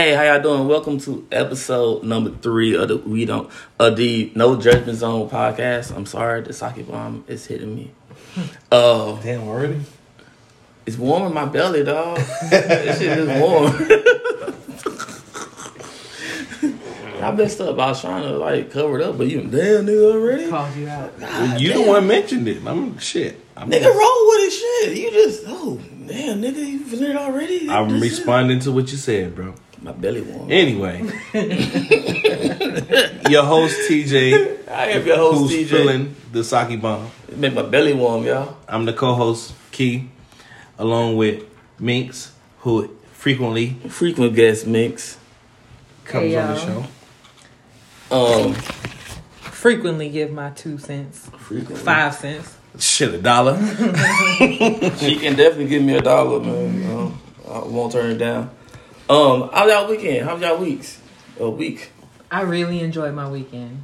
Hey, how y'all doing? Welcome to episode number three of the We Don't of the No Judgment Zone podcast. I'm sorry, the sake bomb is hitting me. Uh, Damn, already? it's warm in my belly, dog. this shit is warm. I messed up. I was trying to like cover it up, but you damn nigga already. Called you out. God you damn. the one mentioned it. I'm shit. I'm, Nigga, roll with it, shit. You just oh damn, nigga, you feeling it already? I'm This responding to what you said, bro. Shit- My belly warm. Anyway, your host TJ, I am your host, who's TJ. feeling the sake bomb. Make my belly warm, y'all. I'm the co-host Key, along with Minx, who frequently Frequent guest Minx. comes Hey, on the show. Um, Frequently give my two cents, frequently. five cents. Shit, a dollar. She can definitely give me a dollar, man. You know, I won't turn it down. Um, how y'all weekend? How y'all weeks? A week. I really enjoyed my weekend.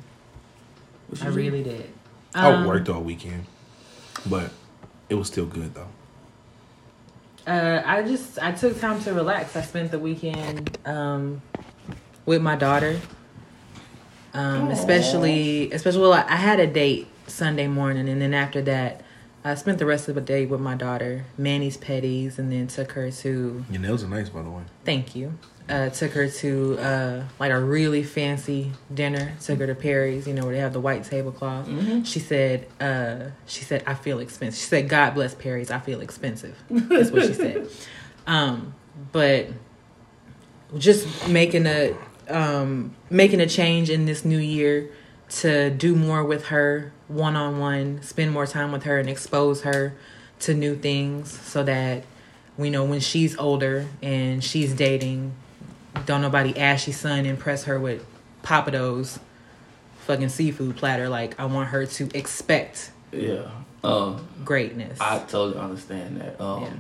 What you I do? really did. I Um, worked all weekend, but it was still good though. Uh, I just I took time to relax. I spent the weekend um, with my daughter. Um, Aw. especially, especially, well, I, I had a date Sunday morning, and then after that, I spent the rest of the day with my daughter, Manny's Petties, and then took her to Your nails are nice, by the way. Thank you. Uh, took her to uh, like a really fancy dinner. Took her to Perry's, you know, where they have the white tablecloth. Mhm. She said, uh, "She said I feel expensive." She said, "God bless Perry's. I feel expensive." That's what she said. Um, but just making a um, making a change in this new year to do more with her one on one, spend more time with her, and expose her to new things, so that we know when she's older and she's dating, don't nobody ashy son impress her with Pappadeaux fucking seafood platter. Like I want her to expect Yeah. Um, greatness. I totally understand that. Um, Yeah.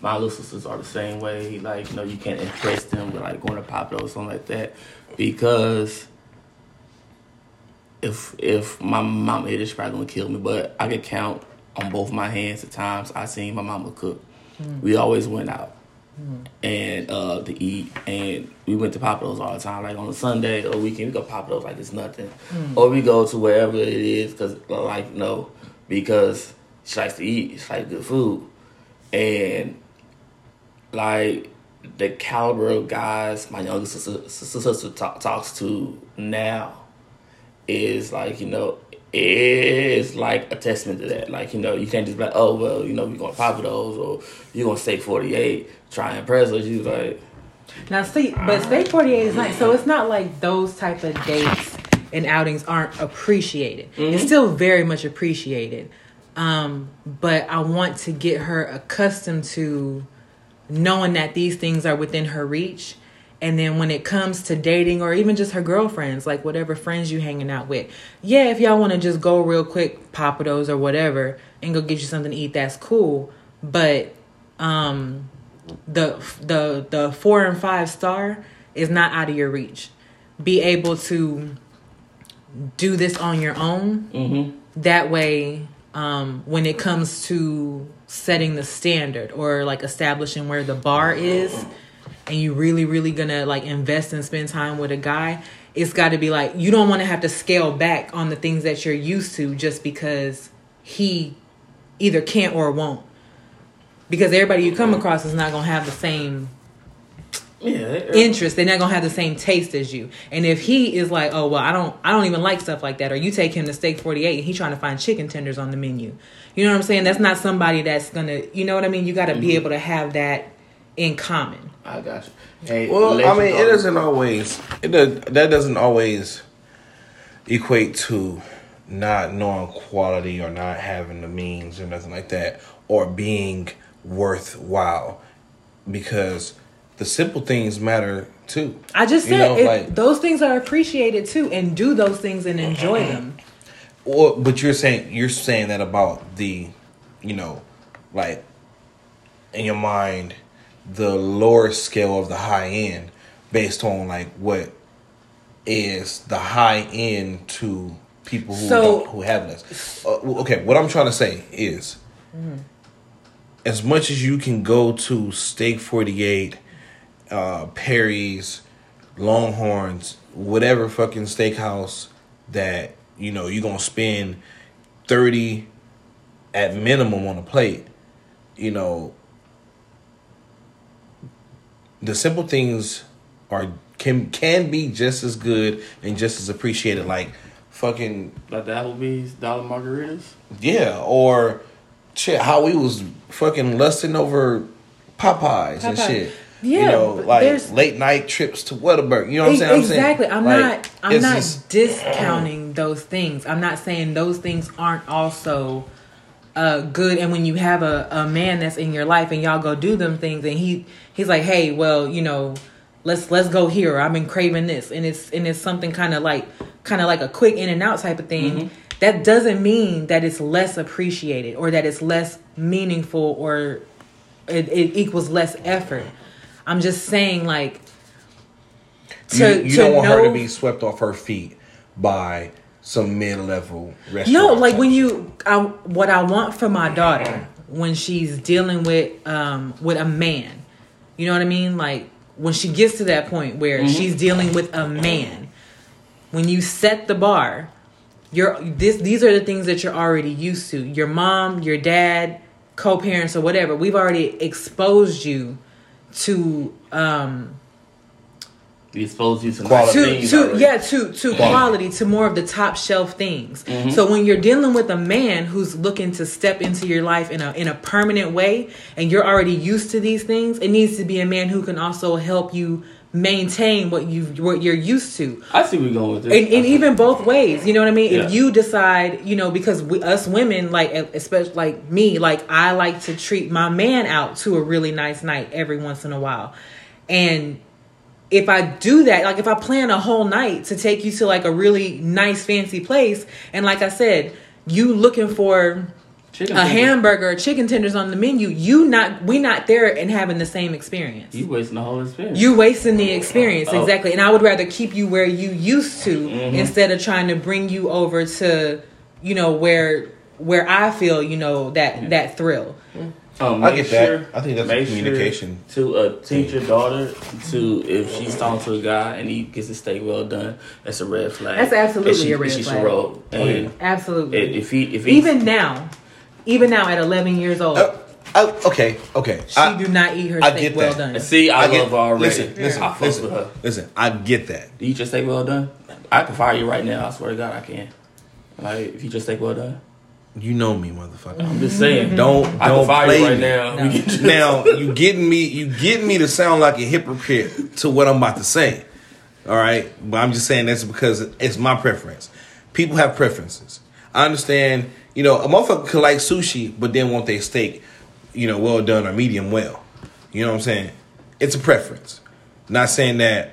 my little sisters are the same way. Like, you know, you can't impress them with like going to or something like that because if if my mama ate it, she's probably gonna kill me. But I can count on both my hands the times I seen my mama cook. Hmm. We always went out hmm. and uh to eat and we went to Pappadeaux all the time like on a Sunday or weekend we go Pappadeaux like it's nothing hmm. or we go to wherever it is because like no because she likes to eat she likes good food and like the caliber of guys my younger sister, sister, sister talk, talks to now is like you know is like a testament to that. Like you know you can't just be like oh well you know we're gonna Pappadeaux or you're gonna Steak Forty Eight try and impress her. She's like Now, see, but Steak 48 is nice. So it's not like those type of dates and outings aren't appreciated. It's still very much appreciated. Um, but I want to get her accustomed to knowing that these things are within her reach. And then when it comes to dating or even just her girlfriends, like whatever friends you hanging out with, yeah, if y'all want to just go real quick, Pappadeaux or whatever, and go get you something to eat, that's cool. But um the the the four and five star is not out of your reach. Be able to do this on your own. mm-hmm. That way, um, when it comes to setting the standard or like establishing where the bar is, and you really really gonna like invest and spend time with a guy, it's got to be like you don't want to have to scale back on the things that you're used to just because he either can't or won't because everybody you come across is not gonna have the same yeah uh, interest. They're not gonna have the same taste as you. And if he is like, oh well, I don't, I don't even like stuff like that, or you take him to Steak Forty Eight and he's trying to find chicken tenders on the menu, you know what I'm saying? That's not somebody that's gonna, you know what I mean? You got to be mm-hmm. able to have that in common. I got you. Hey, Well, I mean, it doesn't always. It does, that doesn't always equate to not knowing quality or not having the means or nothing like that, or being worthwhile, because the simple things matter too. I just You said know, it, like- those things are appreciated too, and do those things and enjoy mm-hmm. them. Or, but you're saying you're saying that about the, you know, like in your mind, the lower scale of the high end, based on like what is the high end to people who So- who have less. Uh, okay, what I'm trying to say is, as much as you can go to Steak Forty Eight, uh, Perry's, Longhorns, whatever fucking steakhouse that you know you're gonna spend thirty at minimum on a plate. You know, the simple things are can can be just as good and just as appreciated. Like fucking Like the Applebee's dollar margaritas. yeah, or shit, how we was fucking lusting over Popeyes, and shit. Yeah, you know, like late night trips to Whataburger. You know what I'm saying? I'm saying, exactly. I'm like, not. I'm not just- discounting those things. I'm not saying those things aren't also uh, good. And when you have a, a man that's in your life and y'all go do them things, and he he's like, hey, well, you know, let's let's go here. I've been craving this, and it's and it's something kind of like kind of like a quick in and out type of thing. Mm-hmm. That doesn't mean that it's less appreciated or that it's less meaningful or it, it equals less effort. I'm just saying, like, you, you don't want her to be swept off her feet by some mid level restaurant. No, like type when you, I, what I want for my daughter when she's dealing with um with a man, you know what I mean? Like when she gets to that point where Mm-hmm. she's dealing with a man, when you set the bar, you're this. These are the things that you're already used to. Your mom, your dad, co-parents, or whatever. We've already exposed you to um We expose you to Quality. to things to already. yeah to to quality to more of the top shelf things. Mm-hmm. So when you're dealing with a man who's looking to step into your life in a in a permanent way, and you're already used to these things, it needs to be a man who can also help you maintain what you what you're used to. I see where you're going with this. And, and even both ways, you know what I mean. If you decide, you know, because we, us women, like especially like me, like I like to treat my man out to a really nice night every once in a while, and if I do that, like if I plan a whole night to take you to like a really nice fancy place, and like I said, you looking for Chicken a tenders. hamburger, or chicken tenders on the menu, you not we not there and having the same experience. You wasting the whole experience. You wasting the experience Oh. exactly, and I would rather keep you where you used to Mm-hmm. instead of trying to bring you over to, you know, where where I feel you know that that thrill. Um, I make get that. sure- I think that's make communication. Sure to uh, teach your daughter to if she's talking to a guy and he gets his steak well done, that's a red flag. That's absolutely And she, a red she flag. should roll. And Absolutely. if if he if he even now, even now at 11 years old, Uh, uh, okay, okay. she I, do not eat her I steak get well that. done. see, I, get- love her already. Listen, listen, I fuck listen, with her. listen. I get that. Do you just steak well done? I can fire you right now. I swear to God, I can. Like if you just steak well done, You know me, motherfucker. I'm just saying. Mm-hmm. Don't I don't can play you right me. now. No. We now you getting me you getting me to sound like a hypocrite to what I'm about to say. All right, but I'm just saying that's because it's my preference. People have preferences. I understand. You know, a motherfucker could like sushi, but then want their steak, you know, well done or medium well. You know what I'm saying? It's a preference. Not saying that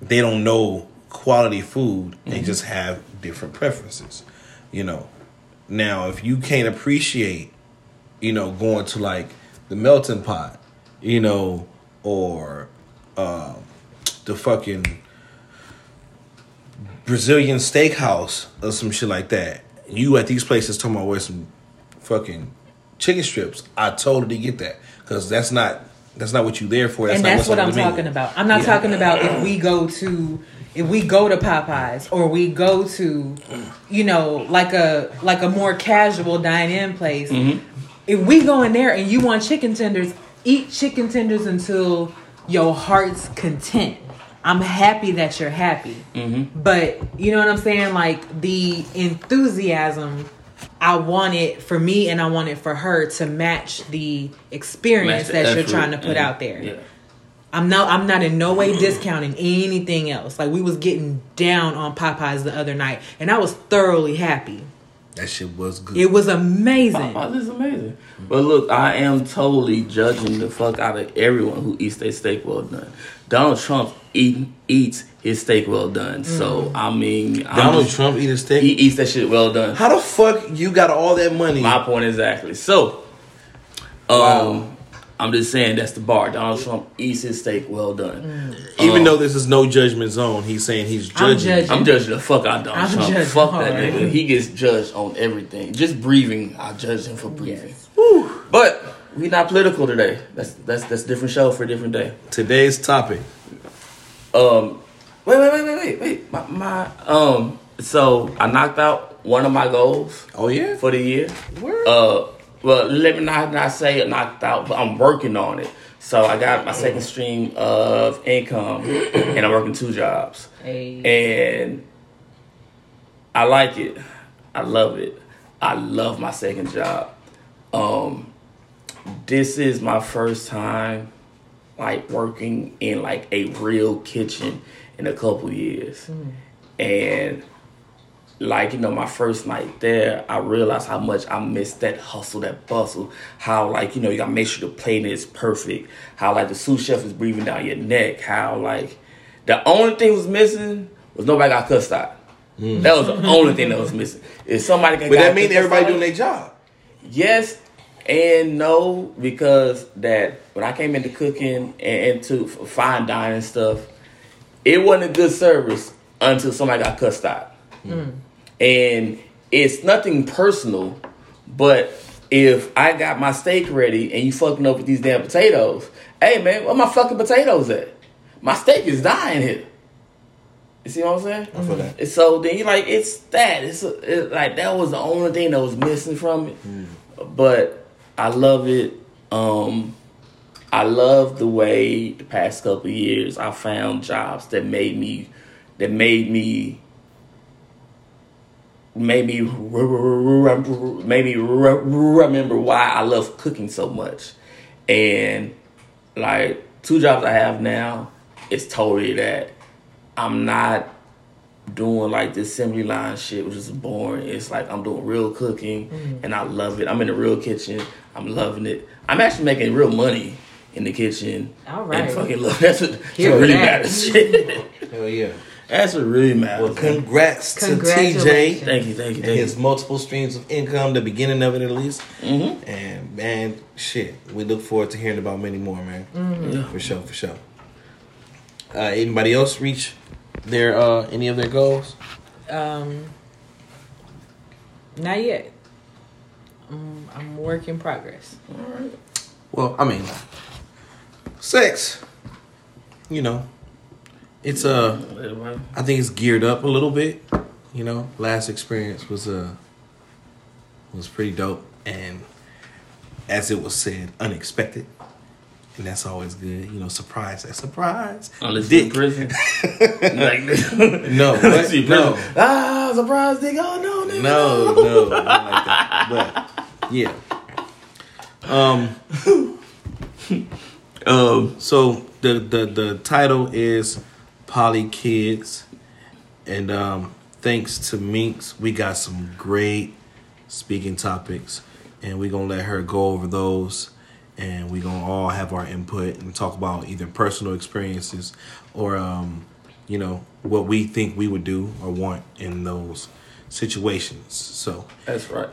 they don't know quality food. They mm-hmm. just have different preferences. You know. Now, if you can't appreciate you know, going to like the melting pot, you know, or um, the fucking Brazilian steakhouse or some shit like that. You at these places talking about where some fucking chicken strips. I totally get that because that's not that's not what you there for. and not that's what I'm menu. talking about. I'm not Yeah. talking about if we go to if we go to Popeyes or we go to you know like a like a more casual dine-in place. Mm-hmm. If we go in there and you want chicken tenders, eat chicken tenders until your heart's content. I'm happy that you're happy. Mm-hmm. But you know what I'm saying? Like the enthusiasm I want it for me and I want it for her to match the experience Match the that you're trying to put and- out there. Yeah. I'm not I'm not in no way discounting anything else. Like we was getting down on Popeyes the other night and I was thoroughly happy. That shit was good. It was amazing. Popeyes is amazing. But look, I am totally judging the fuck out of everyone who eats their steak well done. Donald Trump eat, eats his steak well done. So I mean, I'm Donald just- Trump eat a steak. he eats that shit well done. How the fuck you got all that money? My point exactly. So, um, Wow. I'm just saying that's the bar. Donald Trump eats his steak well done. Even Um, though this is no judgment zone, he's saying he's I'm judging. judging. I'm judging the fuck out of Donald I'm Trump. judging Fuck that hard. nigga. He gets judged on everything. Just breathing, I judge him for breathing. Yes. But we not political today. That's that's that's a different show for a different day. Today's topic. Um, wait, wait, wait, wait, wait, wait. My, my um. So I knocked out one of my goals Oh yeah. for the year. Word. Uh, well, let me not not say it knocked out, but I'm working on it. So I got my second stream of income, and I'm working two jobs, Hey. and I like it. I love it. I love my second job. Um, this is my first time like working in like a real kitchen in a couple years, and like you know my first night there i realized how much i missed that hustle that bustle. How like you know you gotta make sure the plate is perfect. How like the sous chef is breathing down your neck. How like the only thing was missing was nobody got cussed out. Hmm. That was the only thing that was missing. If somebody can But got that means everybody doing their job. Yes and no because that when I came into cooking and into fine dining stuff, it wasn't a good service until somebody got cussed out. Hmm. And it's nothing personal, but if I got my steak ready and you fucking up with these damn potatoes, hey man, where my fucking potatoes at? My steak is dying here. You see what I'm saying? I feel that. So then you like it's that it's it, like that was the only thing that was missing from it but i love it um i love the way the past couple years i found jobs that made me that made me made me made remember why i love cooking so much and like two jobs i have now it's totally that i'm not doing like this assembly line shit, which is boring. It's like I'm doing real cooking mm-hmm. and I love it. I'm in the real kitchen. I'm loving it. I'm actually making real money in the kitchen. All right. And fucking love that's what, that's Hear what really that. matters. Shit. Hell yeah. That's what really matters. Well, congrats to TJ. thank you, thank you, and thank his multiple streams of income, the beginning of it at least. Mm-hmm. And man, shit, we look forward to hearing about many more, man. Yeah. For sure, for sure. Uh, anybody else reach their uh any of their goals? Um, not yet. I'm, I'm work in progress. Well, I mean, sex. You know, it's uh, I think it's geared up a little bit. You know, last experience was uh was pretty dope, and as it was said, unexpected, and that's always good. You know, surprise, that surprise. Unless Dick. in prison. like No, what? No. Ah, surprise, nigga. Oh, no, nigga. no, no, not like that. But yeah. Um. Um, So the the the title is Poly Kids, and um, thanks to Minx, we got some great speaking topics, and we're gonna let her go over those, and we're gonna all have our input and talk about either personal experiences or um, you know what we think we would do or want in those situations. So That's right.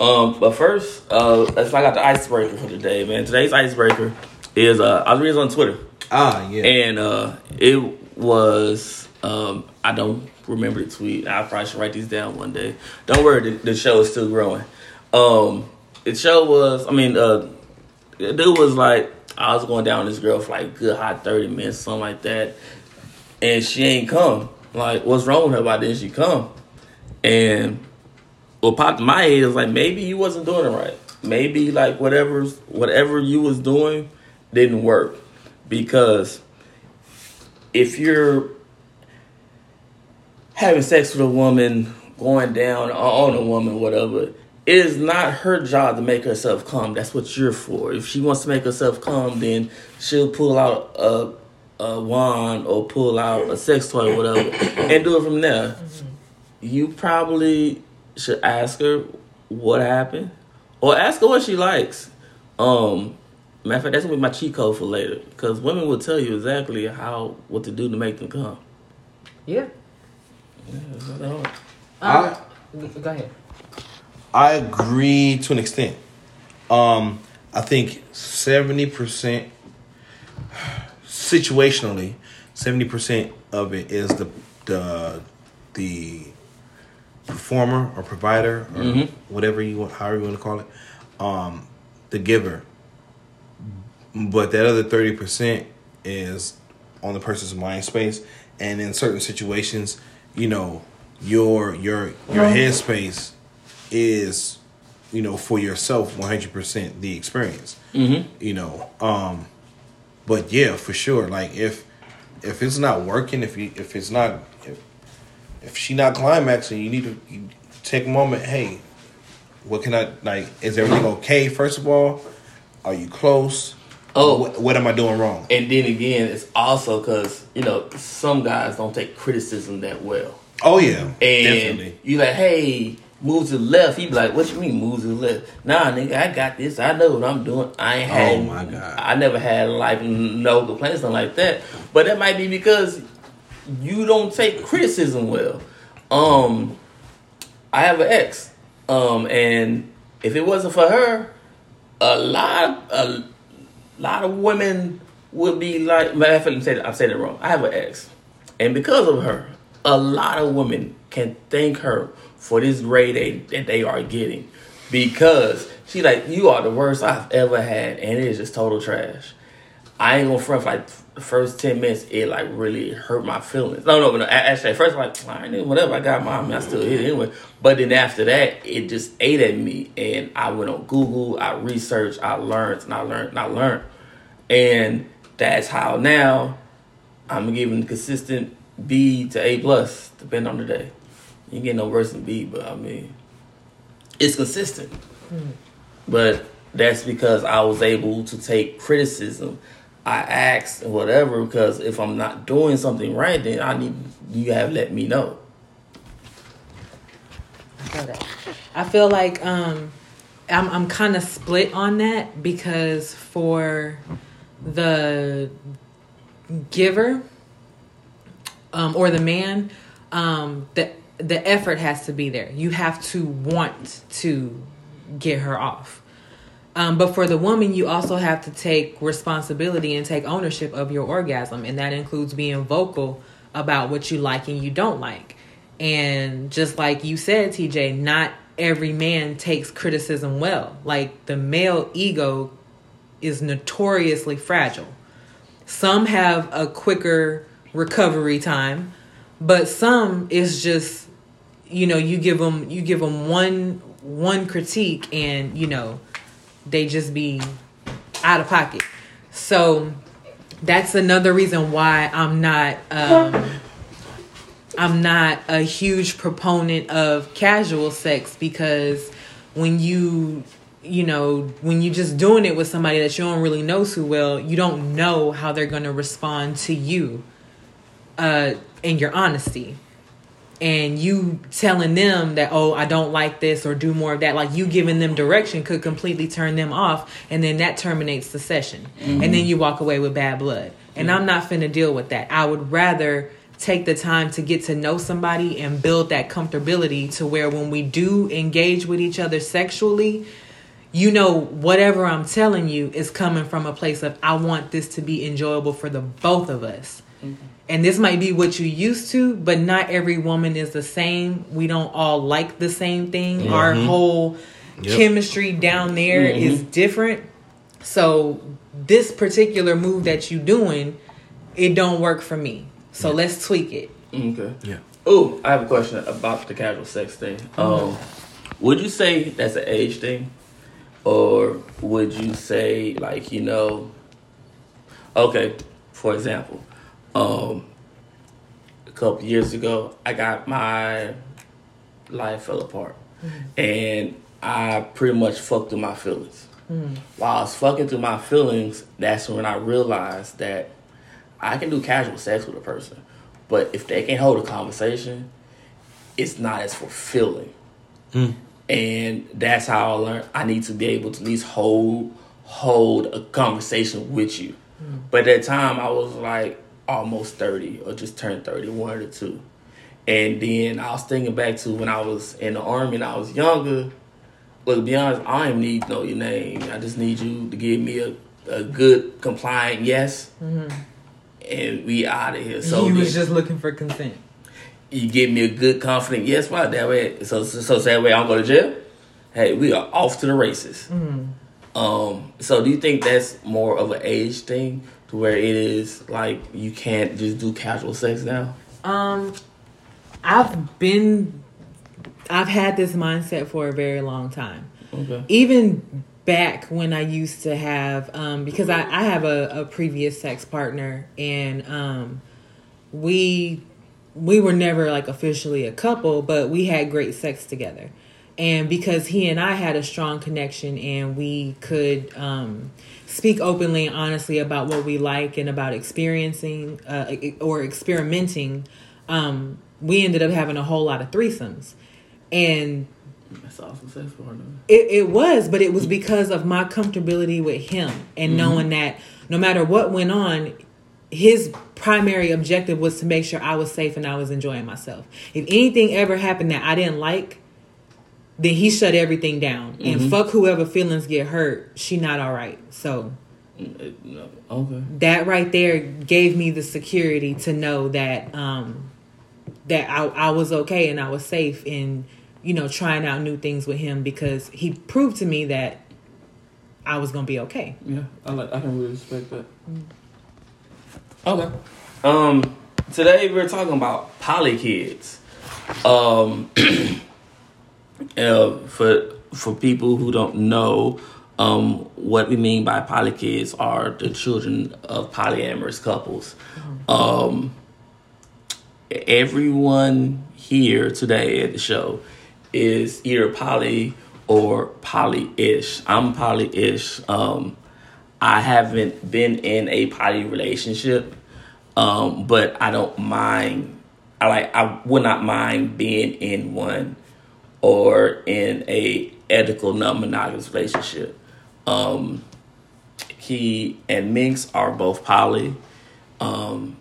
Um, but first, uh, that's why I got the icebreaker for today, man. Today's icebreaker is uh, I was reading on Twitter, ah yeah, and uh, it was um, I don't remember the tweet. I probably should write these down one day. Don't worry, the, the show is still growing. Um, the show was, I mean, uh, the dude was like, I was going down with this girl for like good hot thirty minutes, something like that, and she ain't come. Like, what's wrong with her? Why didn't she come? And what popped in my head is like maybe you wasn't doing it right. Maybe like whatever's whatever you was doing didn't work because if you're having sex with a woman, going down on a woman, whatever, it is not her job to make herself come. That's what you're for. If she wants to make herself come, then she'll pull out a a wand or pull out a sex toy or whatever and do it from there. You probably should ask her what happened or ask her what she likes. Um, matter of fact, that's gonna be my cheat code for later because women will tell you exactly how what to do to make them come. Yeah. I- Um, go ahead. I agree to an extent. Um, I think seventy percent situationally, seventy percent of it is the the the performer or provider or Mhm. whatever you want, however you want to call it, um, the giver. But that other thirty percent is on the person's mind space, and in certain situations, you know, your your your headspace is, you know, for yourself one hundred percent the experience. Mm-hmm. You know, um, but yeah, for sure. Like if if it's not working, if you if it's not if if she not climaxing, you need to you take a moment. Hey, what can I like? Is everything okay? First of all, are you close? Oh. what, what am I doing wrong? And then again, it's also because you know some guys don't take criticism that well, Oh yeah, and definitely. you like, hey, move to the left. He be like, what you mean move to the left? Nah, nigga, I got this. I know what I'm doing. I ain't had. Oh, my God. I never had like no complaints, nothing like that. But that might be because you don't take criticism well. Um, I have an ex, um, and if it wasn't for her, a lot, a lot of women would be like. I'm saying it wrong. I have an ex, and because of her, a lot of women can thank her for this grade they, that they are getting because she like you are the worst I've ever had, and it is just total trash. I ain't gonna front like the first ten minutes. It like really hurt my feelings. No, no, no. Actually, at first I'm like, I ain't whatever. I got mine. I, mean, I still hit it anyway. But then after that, it just ate at me, and I went on Google. I researched. I learned, and I learned, and I learned, and that's how now I'm giving consistent B to A plus, depending on the day. You can get no worse than B, but I mean, it's consistent. Hmm. But that's because I was able to take criticism. I and whatever because if I'm not doing something right, then I need you have let me know. I feel. I feel like um, I'm I'm kind of split on that because for the giver um, or the man, um, the the effort has to be there. You have to want to get her off. Um, but for the woman, you also have to take responsibility and take ownership of your orgasm, and that includes being vocal about what you like and you don't like. And just like you said, TJ, not every man takes criticism well. Like the male ego is notoriously fragile. Some have a quicker recovery time, but some is just you know you give them you give them one one critique and you know they just be out of pocket. So that's another reason why I'm not um I'm not a huge proponent of casual sex because when you you know when you're just doing it with somebody that you don't really know too well, you don't know how they're to respond to you uh in your honesty and you telling them that oh i don't like this or do more of that like you giving them direction could completely turn them off and then that terminates the session. Mm-hmm. And then you walk away with bad blood. And i'm not finna deal with that. I would rather take the time to get to know somebody and build that comfortability to where when we do engage with each other sexually you know whatever i'm telling you is coming from a place of i want this to be enjoyable for the both of us mm-hmm. And this might be what you used to, but not every woman is the same. We don't all like the same thing. Mm-hmm. Our whole Yep. chemistry down there mm-hmm. is different. So this particular move that you doing, it don't work for me. So let's tweak it. Okay. Yeah. Oh, I have a question about the casual sex thing. Mm-hmm. Um, would you say that's an age thing, or would you say like you know? Okay, for example, um, a couple years ago, I got my life fell apart, mm-hmm. and I pretty much fucked through my feelings. Mm. While I was fucking through my feelings, that's when I realized that I can do casual sex with a person, but if they can't hold a conversation, it's not as fulfilling. Mm. And that's how I learned I need to be able to at least hold hold a conversation with you. Mm. But at that time I was like almost 30 or just turned 31 or two. And then I was thinking back to when I was in the army and I was younger. Look, to be honest, I don't need to know your name. I just need you to give me a, a good compliant yes. And we out of here. So he was then- just looking for consent. you give me a good confident yes why that way so so, so that way I don't go to jail hey we are off to the races um so do you think that's more of an age thing to where it is like you can't just do casual sex now? Um, I've been, I've had this mindset for a very long time. Okay. Even back when I used to have, um, because I, I have a, a previous sex partner and um, we we were never like officially a couple, but we had great sex together. And because he and I had a strong connection and we could um, speak openly and honestly about what we like and about experiencing uh, or experimenting, um, we ended up having a whole lot of threesomes. And That's awesome sex for her. though. it, it was, but it was because of my comfortability with him and knowing that no matter what went on, his primary objective was to make sure I was safe and I was enjoying myself. If anything ever happened that I didn't like, then he shut everything down. And fuck whoever feelings get hurt, she not all right. So Mm. Okay. that right there gave me the security to know that um that I, I was okay and I was safe in you know trying out new things with him because he proved to me that I was gonna be okay. Yeah, I like. I can really respect that. Okay. Um, today we're talking about poly kids. Um, uh, for for people who don't know, um, what we mean by poly kids are the children of polyamorous couples. Um, everyone here today at the show is either poly or poly-ish. I'm poly-ish. Um, I haven't been in a poly relationship, um, but I don't mind. I like. I would not mind being in one or in a ethical non-monogamous relationship. Um, he and Minx are both poly. Um,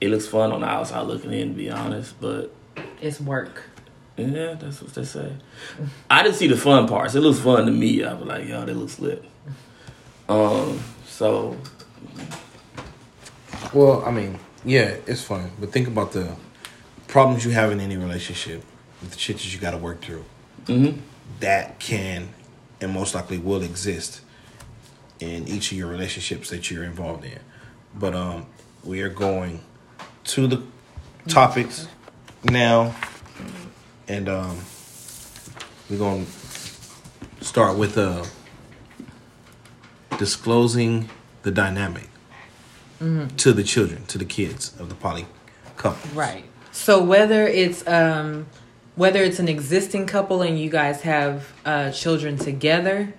it looks fun on the outside looking in, to be honest, but It's work. yeah, that's what they say. I didn't see the fun parts. It looks fun to me. I was like, yo, that looks lit. Um, so Well, I mean, yeah, it's fun, but think about the problems you have in any relationship, the shit that you got to work through. mhm. That can and most likely will exist in each of your relationships that you're involved in. But um, we are going to the topics now, and um, we're going to start with uh, disclosing the dynamic to the children, to the kids of the poly couple. Right. So whether it's um whether it's an existing couple and you guys have uh children together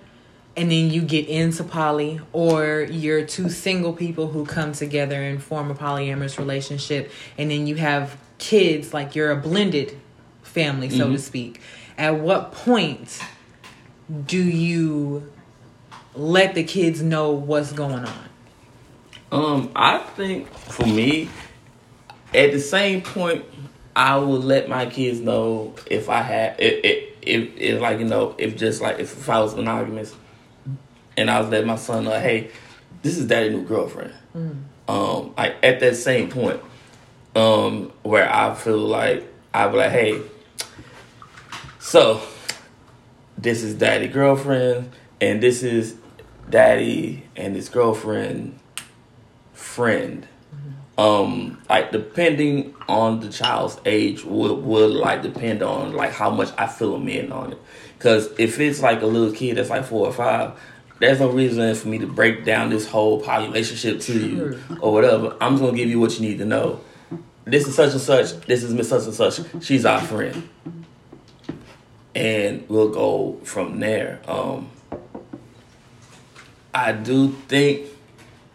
and then you get into poly or you're two single people who come together and form a polyamorous relationship and then you have kids like you're a blended family so to speak. At what point do you let the kids know what's going on? Um, I think for me, at the same point, I would let my kids know if I had, if, if, if, if like you know, if just like if, if I was monogamous, and I was letting my son know, hey, this is daddy new girlfriend. Um, like at that same point, um, where I feel like I be like, hey, so this is daddy girlfriend, and this is daddy and his girlfriend friend. Um, like depending on the child's age would would like depend on like how much I fill them in on it. Cause if it's like a little kid that's like four or five, there's no reason for me to break down this whole poly relationship to you or whatever. I'm just gonna give you what you need to know. This is such and such. This is Miss such and such. She's our friend, and we'll go from there. Um, I do think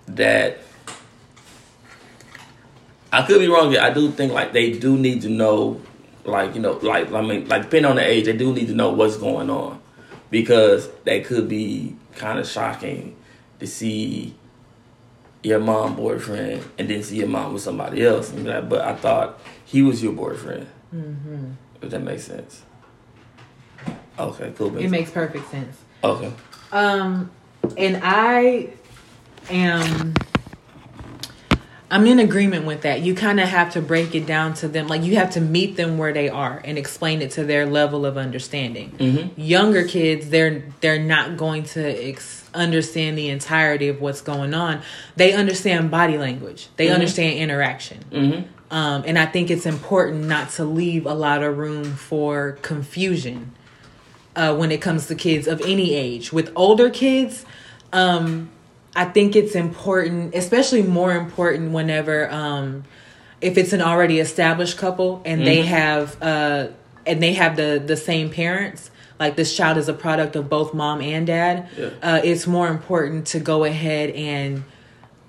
that I could be wrong. here. I do think like they do need to know, like you know, like I mean, like depending on the age, they do need to know what's going on because that could be kind of shocking to see your mom boyfriend and then see your mom with somebody else. And like, but I thought he was your boyfriend. If that makes sense. Okay, cool. It makes perfect sense. okay. Um, and I am. I'm in agreement with that. You kind of have to break it down to them. Like you have to meet them where they are and explain it to their level of understanding. Mhm. Younger kids, they're they're not going to ex, understand the entirety of what's going on. They understand body language. They Mm-hmm. understand interaction. Um, and I think it's important not to leave a lot of room for confusion uh, when it comes to kids of any age. With older kids, um, I think it's important, especially more important whenever um, if it's an already established couple and they have uh, and they have the the same parents. Like this child is a product of both mom and dad. Yeah. Uh, it's more important to go ahead and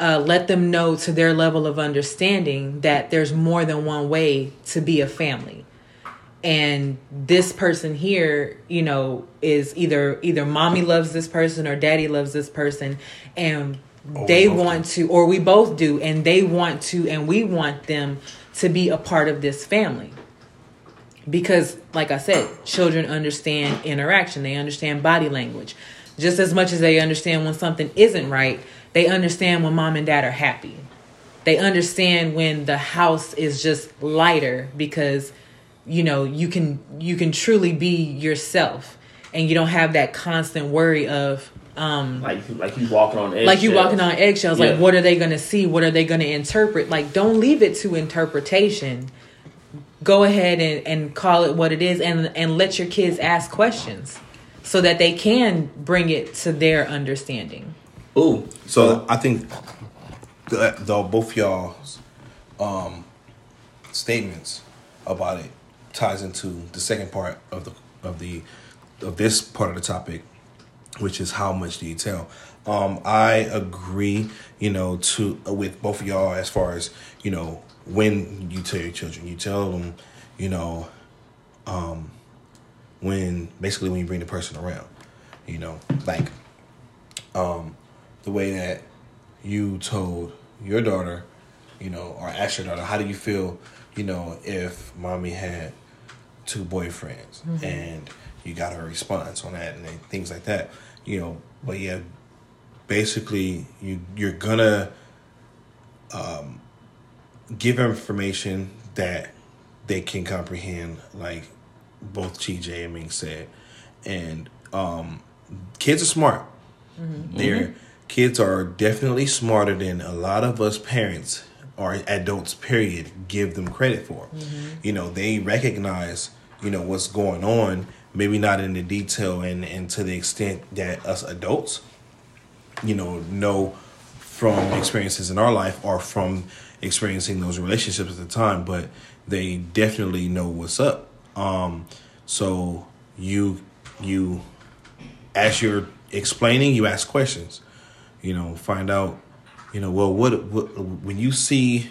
uh, let them know to their level of understanding that there's more than one way to be a family and this person here you know is either either mommy loves this person or daddy loves this person and oh, they both want to or we both do and they want to and we want them to be a part of this family. Because like i said children understand interaction. They understand body language. Just as much as they understand when something isn't right they understand when mom and dad are happy. They understand when the house is just lighter because you know you can you can truly be yourself and you don't have that constant worry of um Like like you walking on eggshells. like you walking on eggshells Yeah. like what are they going to see what are they going to interpret like don't leave it to interpretation go ahead and, and call it what it is and and let your kids ask questions so that they can bring it to their understanding Ooh. So I think the, the both y'all's um, statements about it ties into the second part of the of the of this part of the topic, which is how much do you tell? Um, I agree, you know, to with both of y'all as far as you know when you tell your children, you tell them, you know, um, when basically when you bring the person around, you know, like um, the way that you told your daughter, you know, or asked your daughter, how do you feel, you know, if mommy had two boyfriends and you got a response on that and things like that, you know, but yeah, basically you you're gonna um, give information that they can comprehend, like both TJ and Minx said, and um, kids are smart. Their kids are definitely smarter than a lot of us parents or adults. Period. Give them credit for. You know, they recognize you know what's going on. Maybe not in the detail and and to the extent that us adults, you know, know from experiences in our life or from experiencing those relationships at the time, but they definitely know what's up. Um, so you you as you're explaining, you ask questions. You know, find out. You know, well, what, what when you see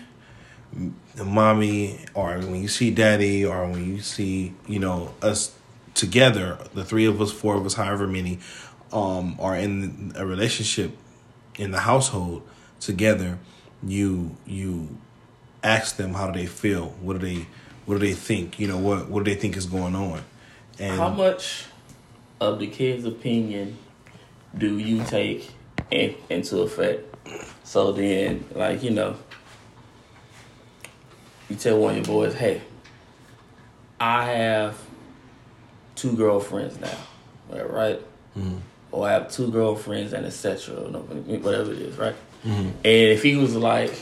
the mommy or when you see daddy or when you see you know us together the three of us four of us however many um are in a relationship in the household together you you ask them how do they feel? What do they what do they think? You know what what do they think is going on? And How much of the kid's opinion do you take in, into effect? So then, like you know, you tell one of your boys, "Hey, I have two girlfriends now, right? right? Or I have two girlfriends and etc. or Whatever it is, right? Mm-hmm. And if he was like,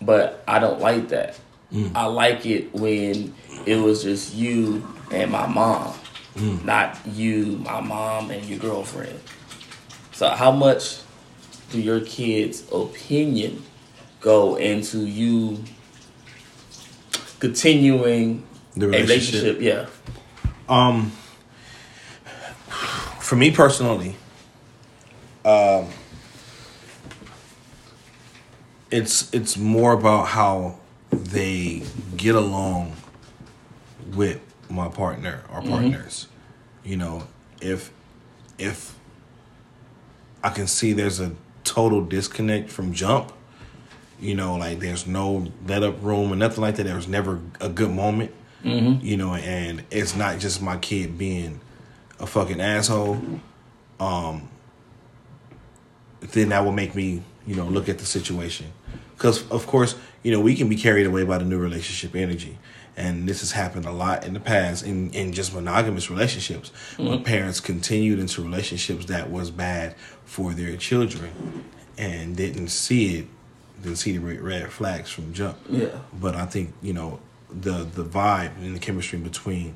"But I don't like that. Mm. I like it when it was just you and my mom." Mm. not you, my mom, and your girlfriend. So, how much do your kids' opinion go into you continuing The relationship. relationship? Yeah. Um, for me personally, um, it's it's more about how they get along with my partner or partners. You know, if if I can see there's a total disconnect from jump, you know, like there's no let up room or nothing like that. There was never a good moment, you know, and it's not just my kid being a fucking asshole. Um, then that will make me, you know, look at the situation. Because of course, you know, we can be carried away by the new relationship energy, and this has happened a lot in the past in, in just monogamous relationships Mm-hmm. when parents continued into relationships that was bad for their children and didn't see it didn't see the red- red flags from jump Yeah. but i think you know the the vibe and the chemistry between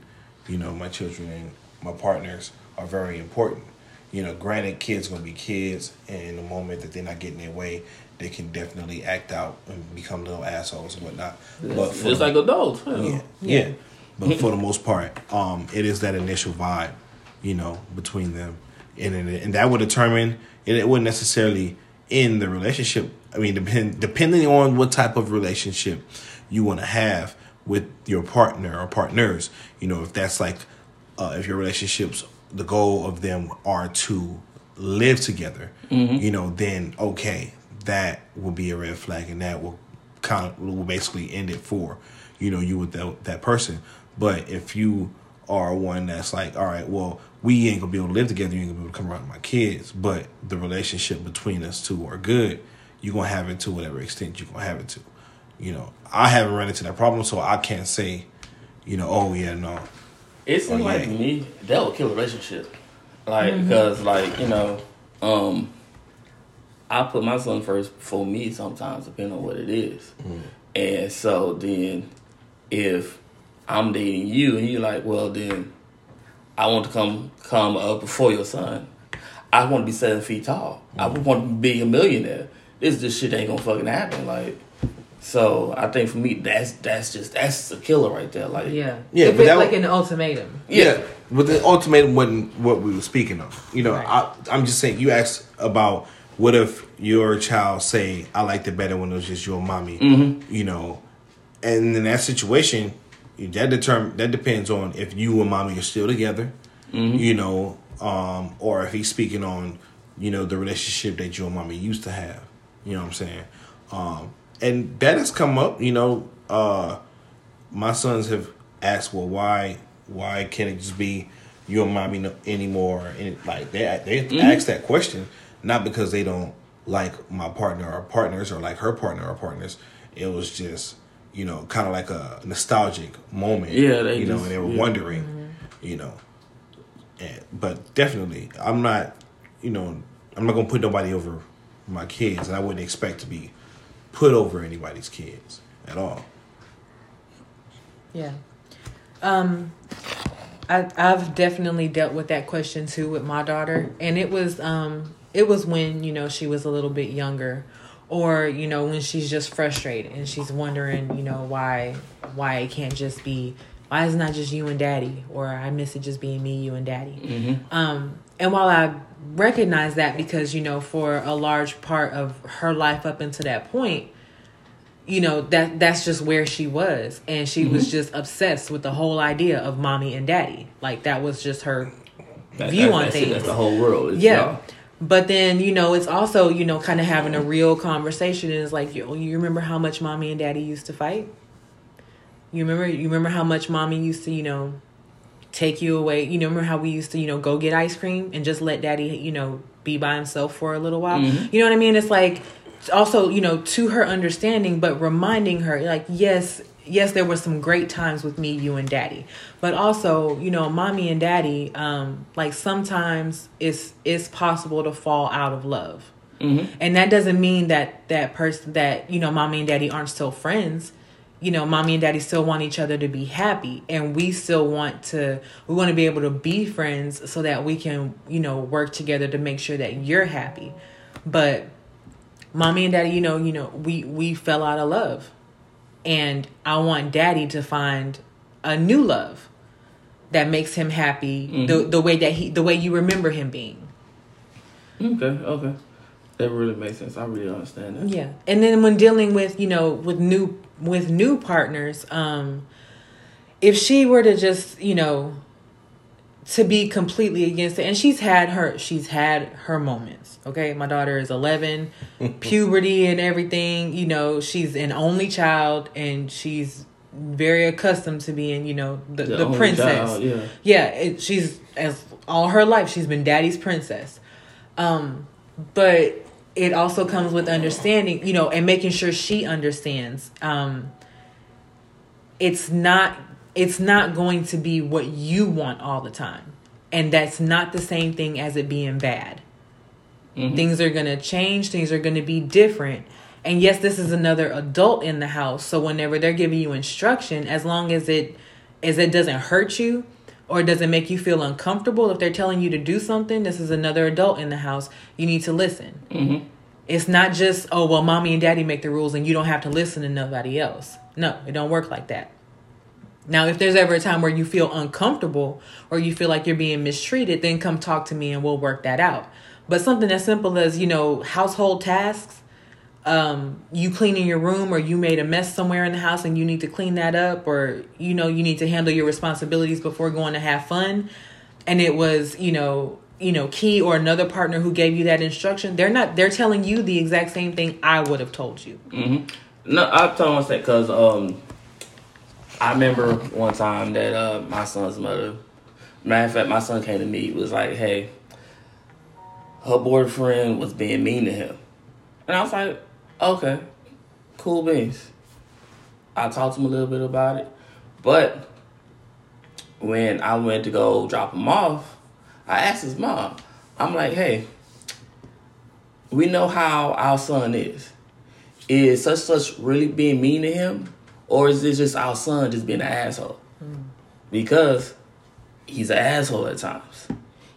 you know my children and my partners are very important you know granted kids gonna be kids and in the moment that they're not getting their way they can definitely act out and become little assholes and whatnot but for Just the- like adults. yeah, yeah. But for the most part, um, it is that initial vibe, you know, between them, and and, and that would determine. And it wouldn't necessarily end the relationship. I mean, depend, depending on what type of relationship you want to have with your partner or partners. You know, if that's like, uh, if your relationships, the goal of them are to live together. You know, then okay, that will be a red flag, and that will kind of will basically end it for you know you with that that person. But if you are one that's like, all right, well, we ain't gonna be able to live together. You ain't gonna be able to come around my kids. But the relationship between us two are good. You're gonna have it to whatever extent you're gonna have it to. You know, I haven't run into that problem, so I can't say, you know, oh yeah, no. It seems Oh, like yeah. me that would kill a relationship. Like because like you know, um, I put my son first before me sometimes, depending on what it is. Mm-hmm. And so then, if I'm dating you and you're like, well then, I want to come come up before your son. I want to be seven feet tall. I mm-hmm. want to be a millionaire. This this shit ain't gonna fucking happen. Like, so I think for me that's that's just that's a killer right there. Like, Yeah. Yeah, If but it's that like w- an ultimatum. yeah. But the ultimatum wasn't what we were speaking of. You know, Right. I, I'm just saying. You asked about what if your child say, "I liked it better when it was just your mommy." Mm-hmm. You know, and in that situation, that determine that depends on if you and mommy are still together. Mm-hmm. You know, um, or if he's speaking on, you know, the relationship that you and mommy used to have. You know what I'm saying? Um, and that has come up. You know, uh, my sons have asked, well, why why can't it just be you and mommy no, anymore? And like they they ask that question not because they don't like my partner or partners or like her partner or partners. It was just you know kind of like a nostalgic moment. Yeah, they you know, just- and they were yeah. wondering, you know. And, but definitely, I'm not, you know, I'm not gonna put nobody over my kids, and I wouldn't expect to be put over anybody's kids at all. Yeah. Um I I've definitely dealt with that question too with my daughter and it was um it was when, you know, she was a little bit younger or, you know, when she's just frustrated and she's wondering, you know, why why it can't just be why is it not just you and daddy or I miss it just being me, you and daddy. Um and while I recognize that because, you know, for a large part of her life up until that point, you know that that's just where she was and she was just obsessed with the whole idea of mommy and daddy like that was just her That- view that- on that's it. things That's the whole world. It's yeah y'all. But then you know it's also you know kind of having a real conversation and it's like yo you remember how much mommy and daddy used to fight? You remember you remember how much mommy used to you know take you away? You know remember how we used to you know go get ice cream and just let daddy you know be by himself for a little while? Mm-hmm. You know what i mean? It's like also you know to her understanding but reminding her like yes yes there were some great times with me you and daddy. But also you know mommy and daddy um like sometimes it's it's possible to fall out of love. And that doesn't mean that that person that you know mommy and daddy aren't still friends. You know mommy and daddy still want each other to be happy. And we still want to we want to be able to be friends so that we can you know work together to make sure that you're happy. But mommy and daddy you know you know we we fell out of love and i want daddy to find a new love that makes him happy the the way that he the way you remember him being Okay, okay. That really makes sense. I really understand that. Yeah. And then when dealing with, you know, with new with new partners, um if she were to just, you know, to be completely against it and she's had her she's had her moments. Okay? My daughter is 11, puberty and everything, you know, she's an only child and she's very accustomed to being, you know, the, The the, princess. child, yeah. Yeah, it, she's as all her life she's been daddy's princess. Um, but it also comes with understanding, you know, and making sure she understands. Um, it's not it's not going to be what you want all the time. And that's not the same thing as it being bad. Mm-hmm. Things are going to change, things are going to be different. And yes, this is another adult in the house. So whenever they're giving you instruction, as long as it as it doesn't hurt you or doesn't make you feel uncomfortable if they're telling you to do something, this is another adult in the house. You need to listen. Mm-hmm. It's not just, oh, well, mommy and daddy make the rules and you don't have to listen to nobody else. No, it don't work like that. Now, if there's ever a time where you feel uncomfortable or you feel like you're being mistreated, then come talk to me and we'll work that out. But something as simple as, you know, household tasks, um, you cleaning your room or you made a mess somewhere in the house and you need to clean that up or, you know, you need to handle your responsibilities before going to have fun. And it was, you know, you know, Key or another partner who gave you that instruction, they're not, they're telling you the exact same thing I would have told you. Mm-hmm. No, I told myself because um, I remember one time that uh, my son's mother, matter of fact, my son came to me was like, "Hey, her boyfriend was being mean to him," and I was like, "Okay, cool beans." I talked to him a little bit about it, but when I went to go drop him off, I asked his mom. I'm like, "Hey, we know how our son is." is such such really being mean to him, or is this just our son just being an asshole? Hmm. Because he's an asshole at times.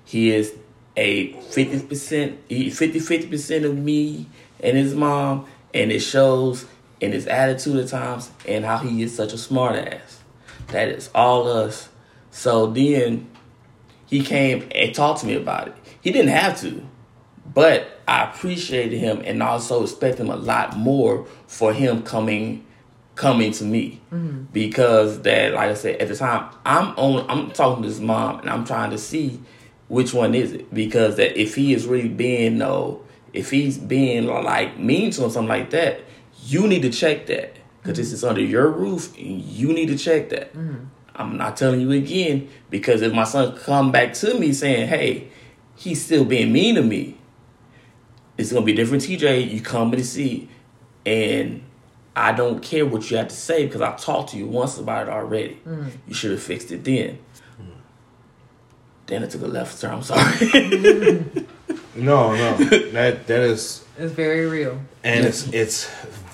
He is a fifty percent, 50 50 percent of me and his mom, and it shows in his attitude at times and how he is such a smart ass. That is all us. So then he came and talked to me about it. He didn't have to, but I appreciated him and also expect him a lot more for him coming coming to me. Because that like I said at the time I'm on I'm talking to his mom and I'm trying to see which one is it. Because that if he is really being no if he's being uh, like mean to him something like that you need to check that. Because this is under your roof and you need to check that. I'm not telling you again because if my son come back to me saying hey he's still being mean to me it's gonna be different. TJ, you come to see, and I don't care what you have to say because I talked to you once about it already. You should have fixed it then. Then I took a left turn. I'm sorry. No, no, that that is, It's very real. and it's it's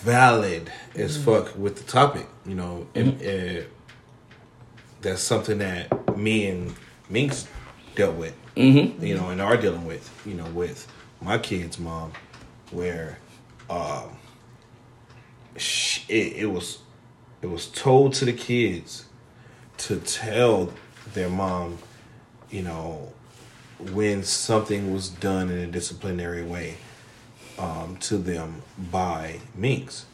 valid as fuck with the topic. You know, and uh, that's something that me and Minx dealt with. mm-hmm. you know, and are dealing with, you know, with my kid's mom, where um, sh it, it was it was told to the kids to tell their mom, you know, when something was done in a disciplinary way um, to them by Minx,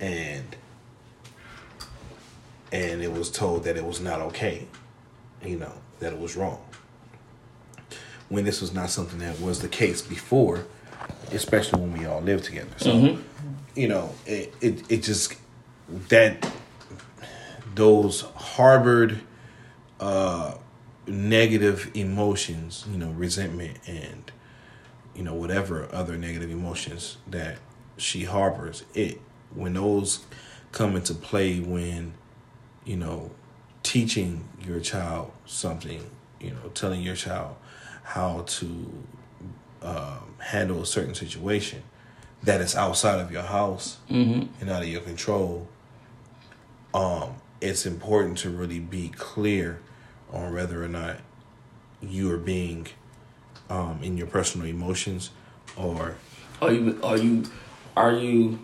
and and it was told that it was not okay, you know, that it was wrong. When this was not something that was the case before, especially when we all lived together. So, you know, it, it it just that those harbored uh negative emotions, you know, resentment and you know whatever other negative emotions that she harbors, it when those come into play when you know teaching your child something, you know, telling your child how to um, handle a certain situation that is outside of your house and out of your control. Um, it's important to really be clear on whether or not you are being um, in your personal emotions or Are you are you are you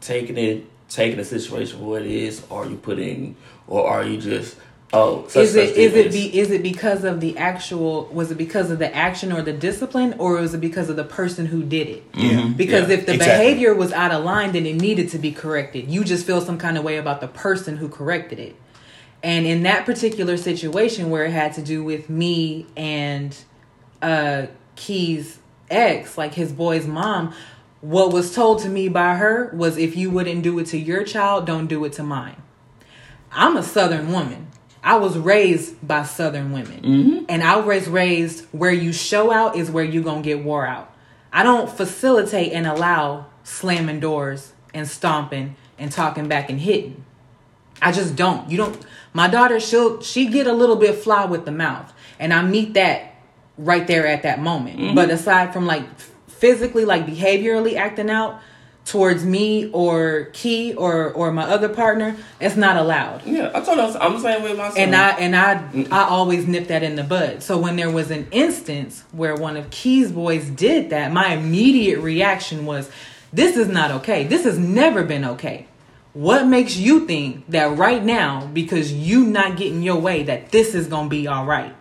taking it taking the situation for what it is, or are you putting, or are you just oh? Such, is it such is thing it be is it because of the actual was it because of the action or the discipline or was it because of the person who did it? Yeah, because yeah, if the exactly. behavior was out of line then it needed to be corrected. You just feel some kind of way about the person who corrected it. And in that particular situation where it had to do with me and uh key's ex like his boy's mom what was told to me by her was if you wouldn't do it to your child don't do it to mine. I'm a Southern woman. I was raised by Southern women. And I was raised where you show out is where you going to get wore out. I don't facilitate and allow slamming doors and stomping and talking back and hitting. I just don't. You don't. My daughter, she'll she get a little bit fly with the mouth, and I meet that right there at that moment. Mm-hmm. But aside from like physically, like behaviorally acting out towards me or Key or or my other partner, it's not allowed. Yeah, I told her I'm the same way with my son. And I and I I always nip that in the bud. So when there was an instance where one of Key's boys did that, my immediate reaction was, "This is not okay. This has never been okay. What makes you think that right now, because you not getting your way, that this is gonna be all right?"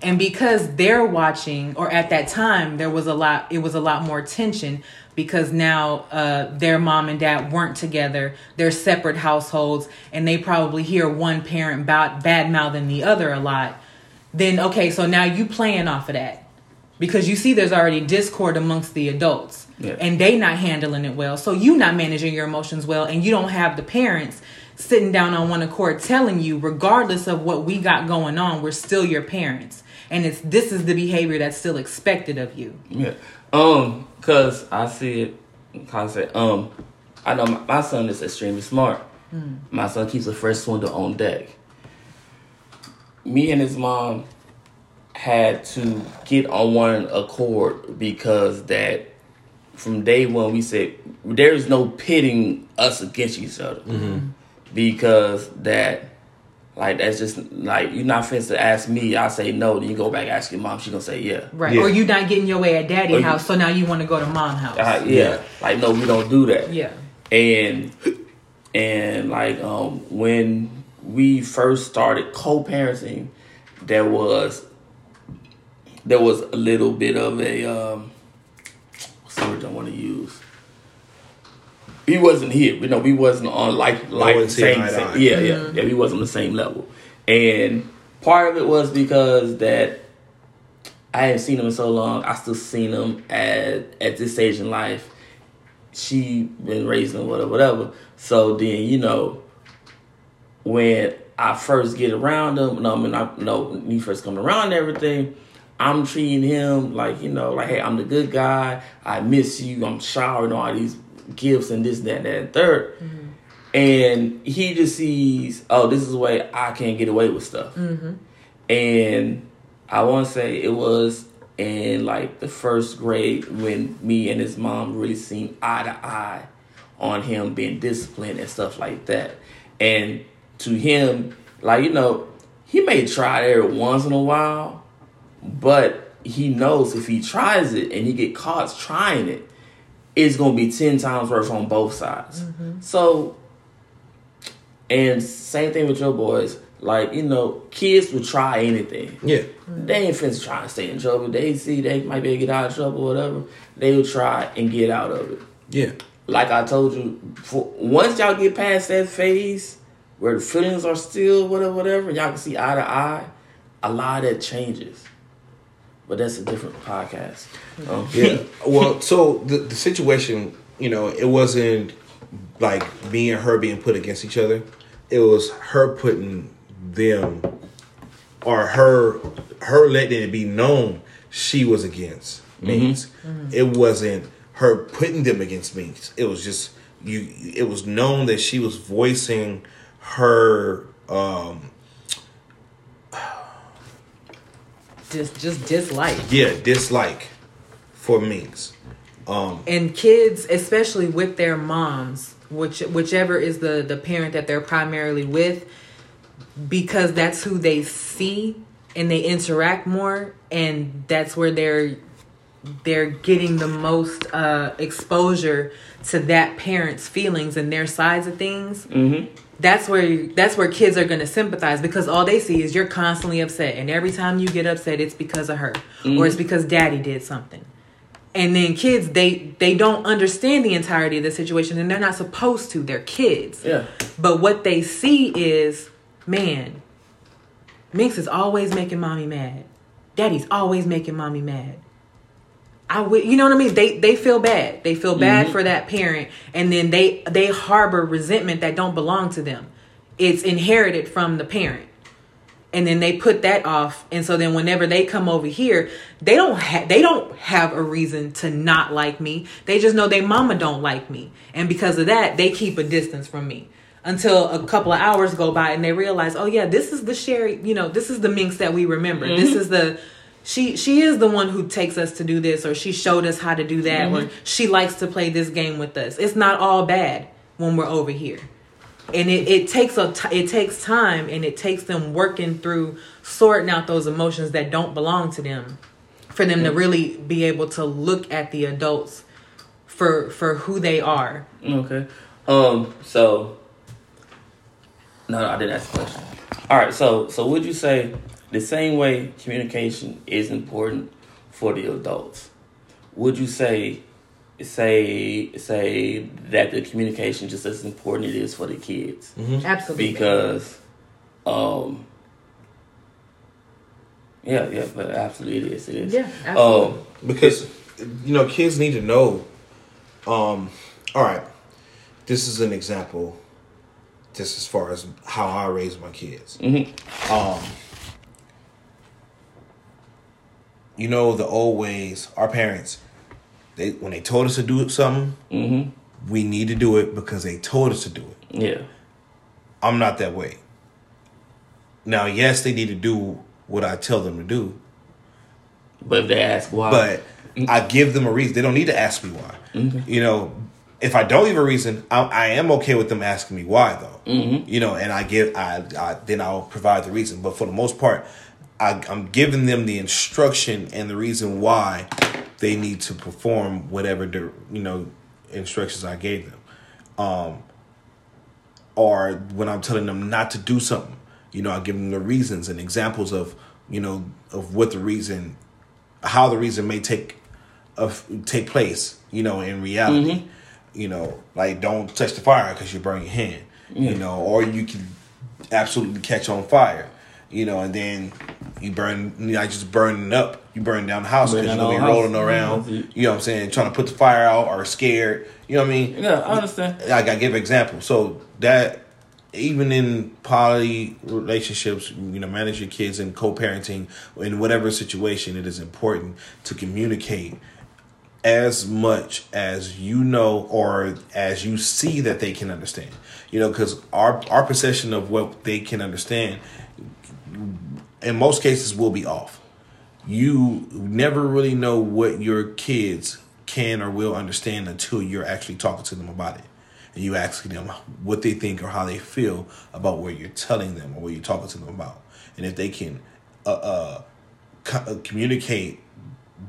And because they're watching, or at that time, there was a lot. It was a lot more tension because now uh, their mom and dad weren't together. They're separate households, and they probably hear one parent bad bad mouthing the other a lot. Then okay, so now you playing off of that because you see there's already discord amongst the adults, Yeah. and they not handling it well. So you not managing your emotions well, and you don't have the parents sitting down on one accord telling you, regardless of what we got going on, we're still your parents. And it's this is the behavior that's still expected of you. Yeah. Um, cause I see it. Cause I say, um, I know my, my son is extremely smart. Hmm. My son keeps a fresh swindle on deck. Me and his mom had to get on one accord because that from day one we said there is no pitting us against each other mm-hmm. hmm. because that like that's just like you're not finna to ask me I say no then you go back ask your mom she gonna say yeah Right. Yeah. Or you not getting your way at daddy Or you- house, so now you want to go to mom house. Uh, yeah. Yeah. Like no, we don't do that. yeah. And and like um when we first started co-parenting, there was there was a little bit of a um what's the word I want to use. He wasn't here. You know, we wasn't on like like wasn't same, eye to same yeah, yeah, mm-hmm. yeah. We wasn't on the same level. And part of it was because that I hadn't seen him in so long. I still seen him at at this stage in life. She been raising him, whatever, whatever. So then you know, when I first get around him, no, I mean, I know when he first come around and everything. I'm treating him like you know, like hey, I'm the good guy. I miss you. I'm showering all these gifts and this, that, that, and 3rd mm-hmm. And he just sees, oh, this is the way I can't get away with stuff. Mm-hmm. And I want to say it was in like the first grade when me and his mom really seen eye to eye on him being disciplined and stuff like that. And to him, like, you know, he may try it every once in a while, but he knows if he tries it and he get caught trying it, it's gonna be ten times worse on both sides. Mm-hmm. So and same thing with your boys. Like, you know, kids will try anything. Yeah. They ain't finna try to stay in trouble. They see they might be able to get out of trouble or whatever. They will try and get out of it. Yeah. Like I told you, for, once y'all get past that phase where the feelings are still whatever, whatever, and y'all can see eye to eye, a lot of that changes. But that's a different podcast. Um, Yeah. well, so the the situation, you know, it wasn't like me and her being put against each other. It was her putting them or her her letting it be known she was against Minx. It wasn't her putting them against Minx. It was just you it was known that she was voicing her um Just just dislike. yeah, dislike for Minx. Um and kids especially with their moms which whichever is the the parent that they're primarily with because that's who they see and they interact more and that's where they're they're getting the most uh exposure to that parent's feelings and their sides of things that's where that's where kids are going to sympathize because all they see is you're constantly upset and every time you get upset it's because of her or it's because daddy did something. And then kids they they don't understand the entirety of the situation and they're not supposed to they're kids. Yeah. but what they see is man minx is always making mommy mad. Daddy's always making mommy mad I would, you know what I mean? They they feel bad. They feel bad for that parent, and then they they harbor resentment that don't belong to them. It's inherited from the parent, and then they put that off. And so then whenever they come over here, they don't have they don't have a reason to not like me. They just know their mama don't like me, and because of that, they keep a distance from me. until a couple of hours go by and they realize, oh yeah, this is the Sherry, you know, this is the Minx that we remember. Mm-hmm. This is the she she is the one who takes us to do this or she showed us how to do that mm-hmm. or she likes to play this game with us. It's not all bad when we're over here. And it, it takes a t- it takes time and it takes them working through sorting out those emotions that don't belong to them for them mm-hmm. to really be able to look at the adults for for who they are. Okay. Um so no, no, I didn't ask the question. All right, so so would you say the same way communication is important for the adults? Would you say say say that the communication just as important it is for the kids? Mm-hmm. Absolutely. Because um yeah, yeah, but absolutely it is. It is. Yeah, absolutely. Um, because you know, kids need to know um all right. This is an example just as far as how I raise my kids. Mm-hmm. Um, you know the old ways. Our parents, they when they told us to do something, mm-hmm. we need to do it because they told us to do it. Yeah, I'm not that way. Now, yes, they need to do what I tell them to do. But if they ask why, but I give them a reason. They don't need to ask me why. Mm-hmm. You know, if I don't give a reason, I, I am okay with them asking me why, though. Mm-hmm. You know, and I give, I, I then I'll provide the reason. But for the most part, I, I'm giving them the instruction and the reason why they need to perform whatever the you know instructions I gave them. Um, or when I'm telling them not to do something, you know, I give them the reasons and examples of you know of what the reason, how the reason may take, of take place, you know, in reality. Mm-hmm you know, like don't touch the fire because you burn your hand, yeah. you know, or you can absolutely catch on fire, you know, and then you burn, you know, just burning up, you burn down the house because you're gonna be rolling around, mm-hmm. you know what I'm saying, trying to put the fire out or scared, you know what I mean? Yeah, I understand. Like I gotta give an example. So that even in poly relationships, you know, manage your kids and co-parenting in whatever situation, it is important to communicate as much as you know or as you see that they can understand. You know, because our our perception of what they can understand, in most cases, will be off. You never really know what your kids can or will understand until you're actually talking to them about it. And you asking them what they think or how they feel about what you're telling them or what you're talking to them about. And if they can uh, uh, co- uh, communicate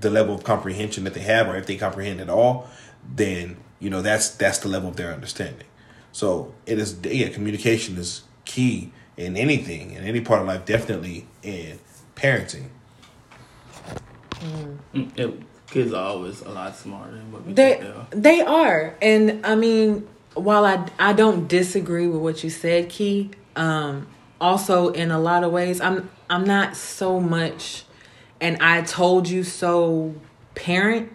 the level of comprehension that they have, or if they comprehend at all, then you know that's that's the level of their understanding. So it is yeah, communication is key in anything in any part of life, definitely in parenting. Mm. It, kids are always a lot smarter than what we they, think they are. They are, and I mean, while I I don't disagree with what you said, Key. Um, also, in a lot of ways, I'm I'm not so much and I told you so parent.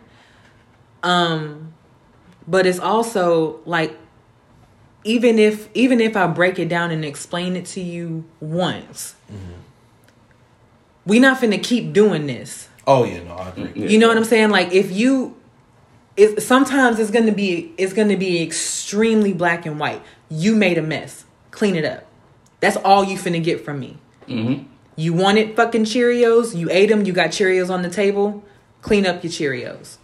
Um but it's also like even if even if I break it down and explain it to you once, mm-hmm. we not finna keep doing this. Oh yeah, no, I agree. You know what I'm saying? Like if you it, sometimes it's gonna be it's gonna be extremely black and white. You made a mess. Clean it up. That's all you finna get from me. Mm-hmm. You wanted fucking Cheerios, you ate them, you got Cheerios on the table, clean up your Cheerios.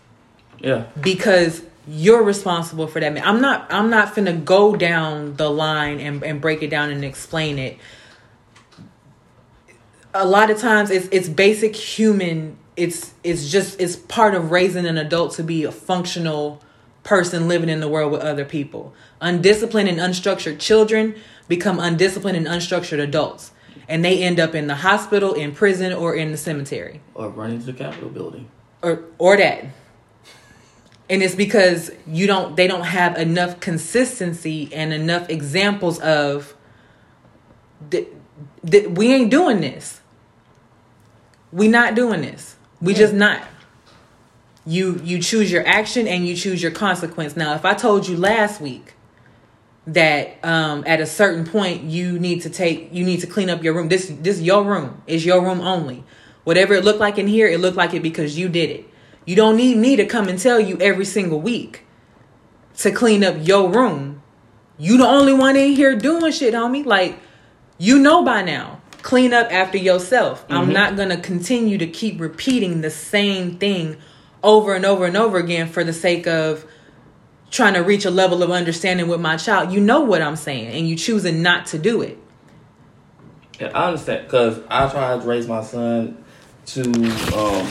Yeah. Because you're responsible for that. I'm not I'm not finna go down the line and, and break it down and explain it. A lot of times it's it's basic human it's it's just it's part of raising an adult to be a functional person living in the world with other people. Undisciplined and unstructured children become undisciplined and unstructured adults and they end up in the hospital, in prison, or in the cemetery, or running to the Capitol building, or or that. And it's because you don't they don't have enough consistency and enough examples of that we ain't doing this. We not doing this. We yeah. just not. You you choose your action and you choose your consequence. Now, if I told you last week that um, at a certain point you need to take you need to clean up your room. This this your room. Is your room only. Whatever it looked like in here, it looked like it because you did it. You don't need me to come and tell you every single week to clean up your room You the only one in here doing shit, homie. Like, you know by now. Clean up after yourself. I'm Mm-hmm. not gonna continue to keep repeating the same thing over and over and over again for the sake of trying to reach a level of understanding with my child. You know what I'm saying, and you choosing not to do it. Yeah, I understand because I tried to raise my son to um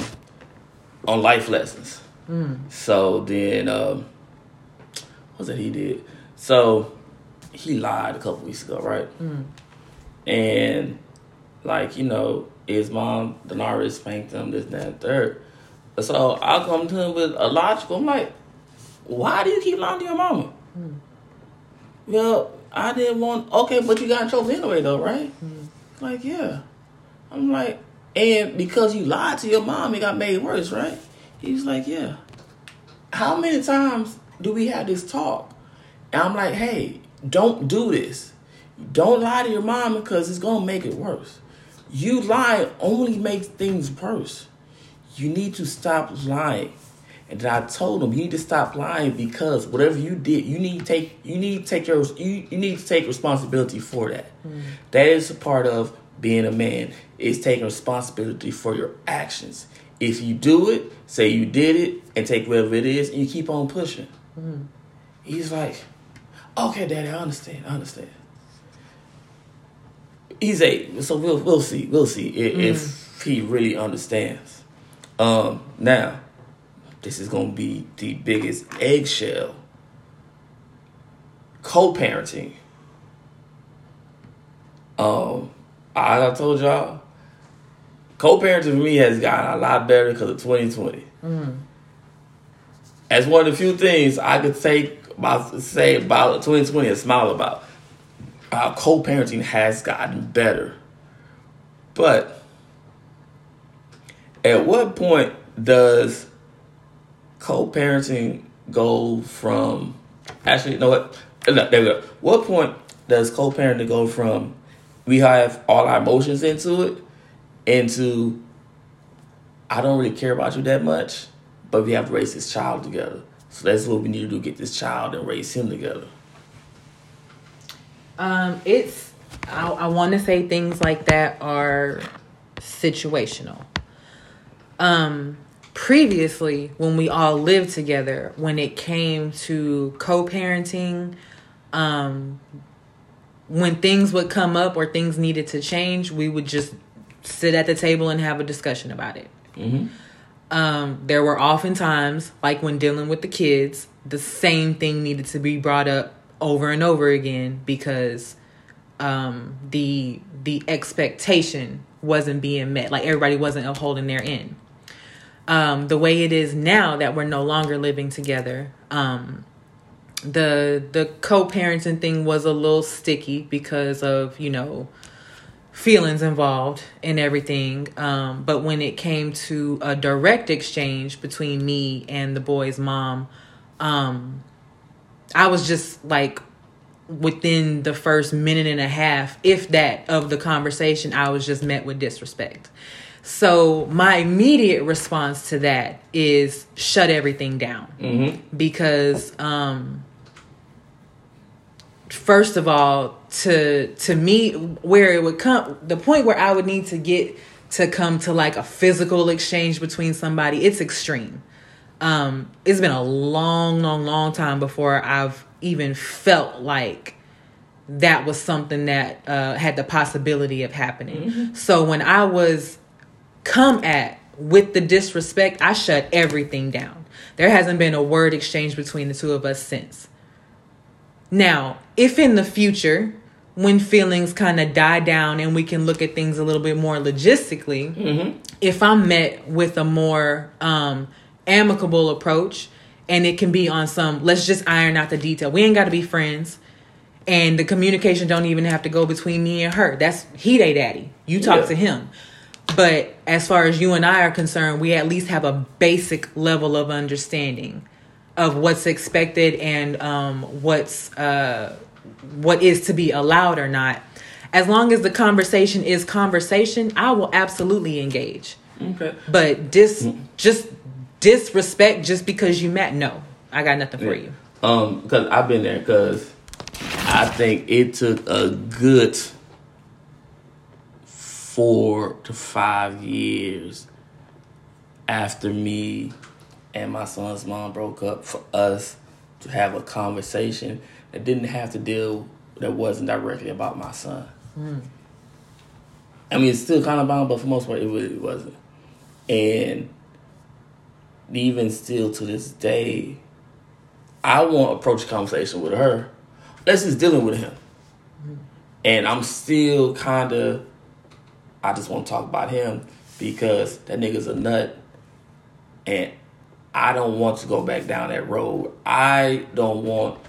on life lessons. So then, um, what's that he did? So he lied a couple weeks ago, right? And like you know, his mom Denara spanked him this, that, and third. So I'll come to him with a logical. I'm like, why do you keep lying to your mama? Well, I didn't want. Okay, but you got in trouble anyway, though, right? Like, yeah. I'm like, and because you lied to your mom, it got made worse, right? He's like, yeah. How many times do we have this talk? And I'm like, hey, don't do this. Don't lie to your mom because it's gonna make it worse. You lie only makes things worse. You need to stop lying. And I told him you need to stop lying because whatever you did, you need to take you need to take your you, you need to take responsibility for that. Mm. That is a part of being a man is taking responsibility for your actions. If you do it, say you did it, and take whatever it is, and you keep on pushing. He's like, okay, daddy, I understand, I understand. He's eight, so we'll we'll see, we'll see if, if he really understands. Um, now, this is gonna be the biggest eggshell. Co-parenting. Um, I told y'all, co-parenting for me has gotten a lot better because of 2020. Mm. As one of the few things I could take about say about 2020 and smile about, how co-parenting has gotten better. But at what point does co-parenting go from actually you know what no, there we go. What point does co-parenting go from we have all our emotions into it into I don't really care about you that much, but we have to raise this child together. So that's what we need to do: get this child and raise him together. Um, it's I, I want to say things like that are situational. Um, previously, when we all lived together, when it came to co-parenting, um, when things would come up or things needed to change, we would just sit at the table and have a discussion about it. Mm-hmm. Um, there were often times, like when dealing with the kids, the same thing needed to be brought up over and over again because um, the the expectation wasn't being met. Like everybody wasn't upholding their end. Um, the way it is now that we're no longer living together, um, the the co-parenting thing was a little sticky because of you know feelings involved and everything. Um, but when it came to a direct exchange between me and the boy's mom, um, I was just like within the first minute and a half, if that, of the conversation, I was just met with disrespect. So my immediate response to that is shut everything down Mm-hmm. because um first of all to to me where it would come the point where I would need to get to come to like a physical exchange between somebody it's extreme um it's been a long long long time before I've even felt like that was something that uh had the possibility of happening so when I was come at with the disrespect, I shut everything down. There hasn't been a word exchange between the two of us since. Now, if in the future, when feelings kind of die down and we can look at things a little bit more logistically, if I'm met with a more um, amicable approach and it can be on some, let's just iron out the detail. We ain't got to be friends. And the communication don't even have to go between me and her. That's he they daddy. You talk Yeah. to him. But as far as you and I are concerned, we at least have a basic level of understanding of what's expected and um, what's uh, what is to be allowed or not. As long as the conversation is conversation, I will absolutely engage. Okay. But dis just disrespect just because you met, no, I got nothing for you. Um, because I've been there. Because I think it took a good four to five years after me and my son's mom broke up for us to have a conversation that didn't have to deal that wasn't directly about my son. Hmm. I mean, it's still kind of bound, but for most part, it really wasn't. And even still to this day, I won't approach a conversation with her. Let's just dealing with him. Hmm. And I'm still kind of, I just want to talk about him because that nigga's a nut. And I don't want to go back down that road. I don't want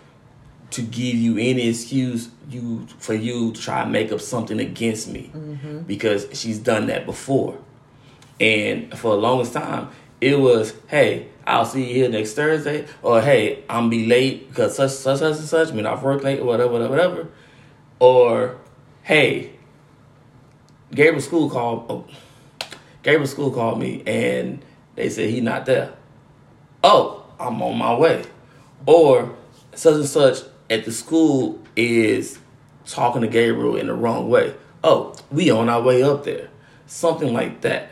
to give you any excuse you for you to try and make up something against me mm-hmm. because she's done that before. And for the longest time, it was, hey, I'll see you here next Thursday, or hey, I'm be late because such such such and such, mean I've worked late, whatever, whatever, whatever. Or hey, Gabriel School called oh, Gabriel School called me and they said he not there. Oh, I'm on my way. Or such and such at the school is talking to Gabriel in the wrong way. Oh, we on our way up there. Something like that.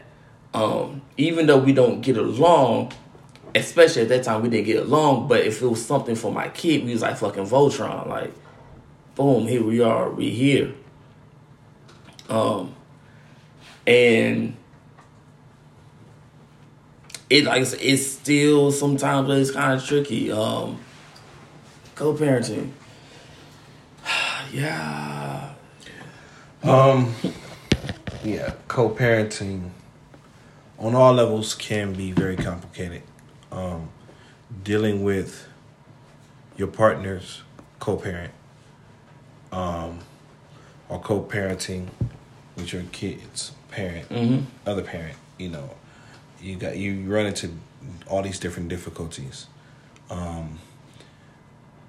Um, even though we don't get along, especially at that time we didn't get along, but if it was something for my kid, we was like fucking Voltron, like boom, here we are, we here. Um and it like I it's still sometimes it's kind of tricky. Um, co-parenting, yeah, Um, yeah, co-parenting on all levels can be very complicated. Um, dealing with your partner's co-parent, um, or co-parenting with your kid's parent, Mhm. other parent. You know, you got you run into all these different difficulties, um,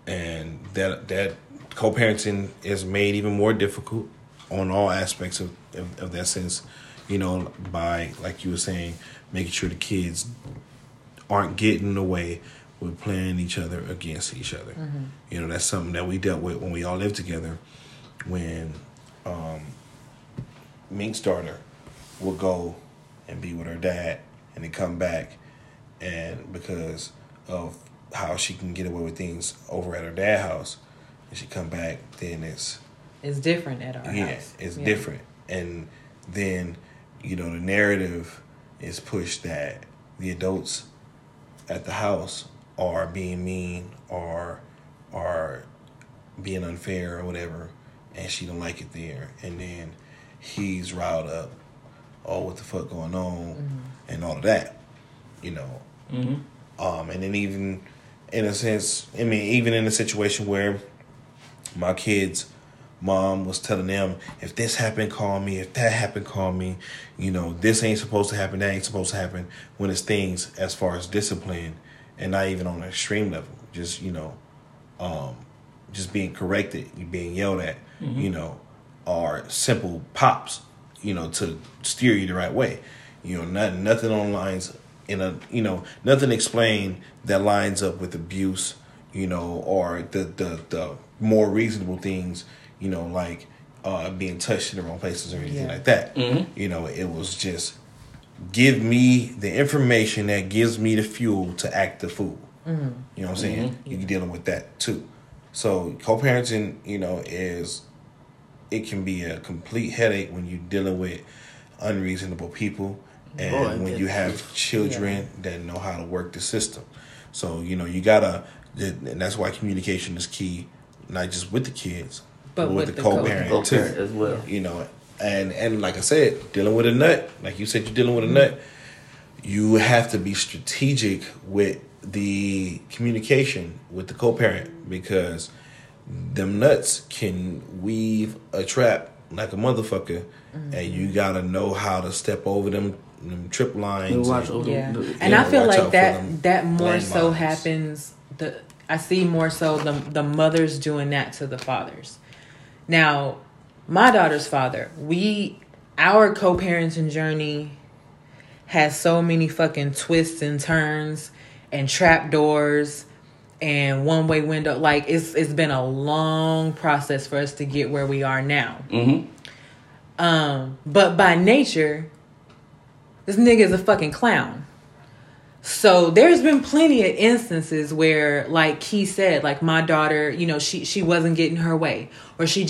and that that co-parenting is made even more difficult on all aspects of, of, of that sense. You know, by like you were saying, making sure the kids aren't getting in the way with playing each other against each other. You know, that's something that we dealt with when we all lived together. When um, Minx's daughter would go and be with her dad and then come back, and because of how she can get away with things over at her dad's house, and she come back, then it's It's different at our yeah, house. it's Yeah. different. And then, you know, the narrative is pushed that the adults at the house are being mean or are being unfair or whatever, and she don't like it there. And then he's riled up, oh, what the fuck going on, mm-hmm. And all of that, you know. mm-hmm. Um, and then even in a sense, I mean, even in a situation where my kids' mom was telling them, if this happened, call me. If that happened, call me. You know, this ain't supposed to happen. That ain't supposed to happen. When it's things as far as discipline, and not even on an extreme level, just you know, um, just being corrected, you being yelled at, you know, are simple pops, you know, to steer you the right way. You know, nothing, nothing on lines in a, you know, nothing explained that lines up with abuse, you know, or the the the more reasonable things, you know, like uh, being touched in the wrong places or anything Yeah. like that. Mm-hmm. You know, it was just give me the information that gives me the fuel to act the fool. Mm-hmm. You know what I'm saying? Mm-hmm. You're dealing with that too. So co-parenting, you know, is it can be a complete headache when you're dealing with unreasonable people and when you have children that know how to work the system. So, you know, you gotta and that's why communication is key, not just with the kids, But with, with the co-parent co-parent. too as well. you know and and like i said dealing with a nut like you said you're dealing with a mm-hmm. nut you have to be strategic with the communication with the co-parent because them nuts can weave a trap like a motherfucker and mm-hmm. you gotta know how to step over them trip lines watch and- Yeah, the- and know, I feel like that that more so landmines. happens. The I see more so the the mothers doing that to the fathers. Now, my daughter's father, we our co-parenting journey has so many fucking twists and turns and trap doors and one way window. Like it's it's been a long process for us to get where we are now. Mm-hmm. Um, but by nature, this nigga is a fucking clown. So there's been plenty of instances where, like Key said, like my daughter, you know, she she wasn't getting her way, or she